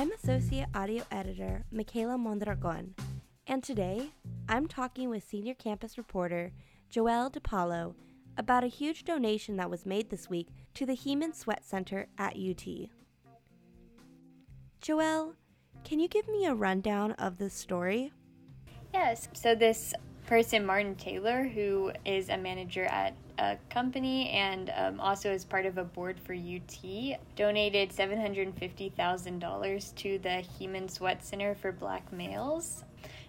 I'm Associate Audio Editor Michaela Mondragon, and today I'm talking with Senior Campus Reporter Joelle DiPaolo about a huge donation that was made this week to the Heman Sweatt Center at UT. Joelle, can you give me a rundown of this story? Yes. So this person, Martin Taylor, who is a manager at a company and um, also is part of a board for UT, donated $750,000 to the Heman Sweatt Center for Black Males.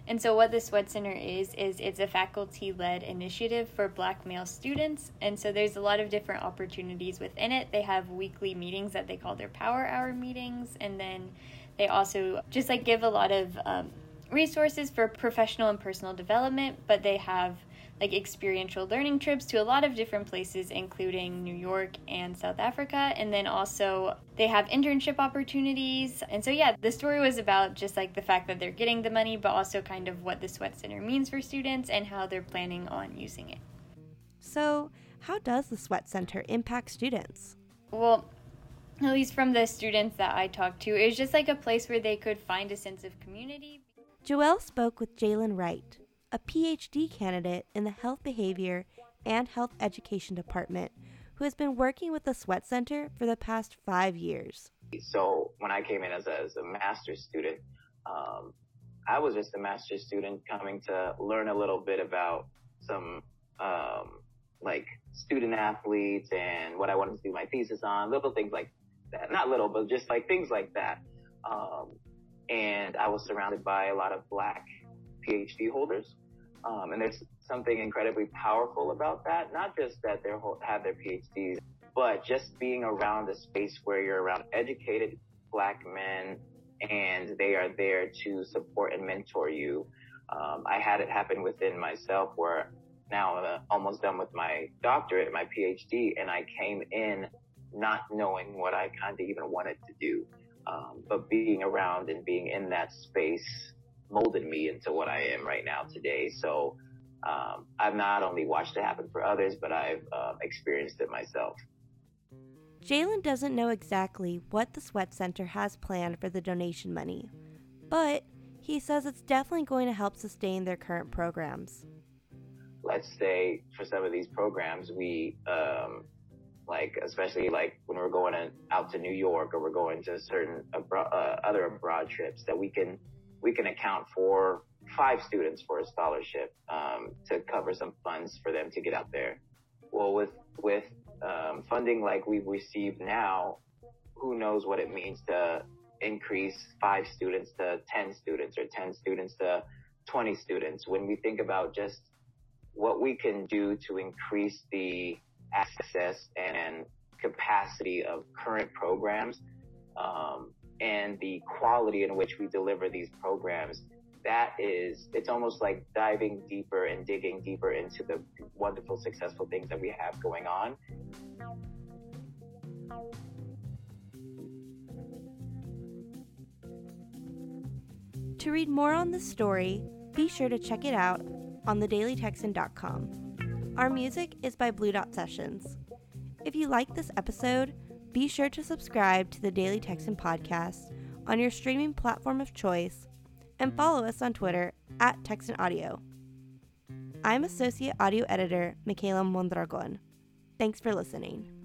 And so, what the Sweatt Center is, is it's a faculty led initiative for black male students. And so, there's a lot of different opportunities within it. They have weekly meetings that they call their Power Hour meetings. And then they also just like give a lot of um, resources for professional and personal development, but they have like experiential learning trips to a lot of different places, including New York and South Africa. And then also they have internship opportunities. And so, yeah, the story was about just like the fact that they're getting the money, but also kind of what the Sweatt Center means for students and how they're planning on using it. So, how does the Sweatt Center impact students? Well, at least from the students that I talked to, it was just like a place where they could find a sense of community. Joelle spoke with Jalen Wright, a PhD candidate in the Health Behavior and Health Education Department, who has been working with the Sweatt Center for the past five years. So when I came in as a, as a master's student, um, I was just a master's student coming to learn a little bit about some um, like student athletes and what I wanted to do my thesis on, little things like that. Not little, but just like things like that. Um, and I was surrounded by a lot of black PhD holders. Um, and there's something incredibly powerful about that. Not just that they have their PhDs, but just being around a space where you're around educated black men and they are there to support and mentor you. Um, I had it happen within myself where now I'm uh, almost done with my doctorate, my PhD, and I came in not knowing what I kind of even wanted to do. Um, but being around and being in that space molded me into what I am right now today. So um, I've not only watched it happen for others, but I've uh, experienced it myself. Jalen doesn't know exactly what the Sweatt Center has planned for the donation money, but he says it's definitely going to help sustain their current programs. Let's say for some of these programs, we um, like especially like when we're going out to New York or we're going to certain uh, other abroad trips that we can we can account for five students for a scholarship um, to cover some funds for them to get out there. Well, with with um, funding like we've received now, who knows what it means to increase five students to 10 students or 10 students to 20 students. When we think about just what we can do to increase the access and capacity of current programs um, and the quality in which we deliver these programs that is it's almost like diving deeper and digging deeper into the wonderful successful things that we have going on. To read more on this story be sure to check it out on thedailytexan.com our music is by Blue Dot Sessions. If you like this episode, be sure to subscribe to the Daily Texan podcast on your streaming platform of choice and follow us on Twitter at Texan Audio. I'm Associate Audio Editor Michaela Mondragon. Thanks for listening.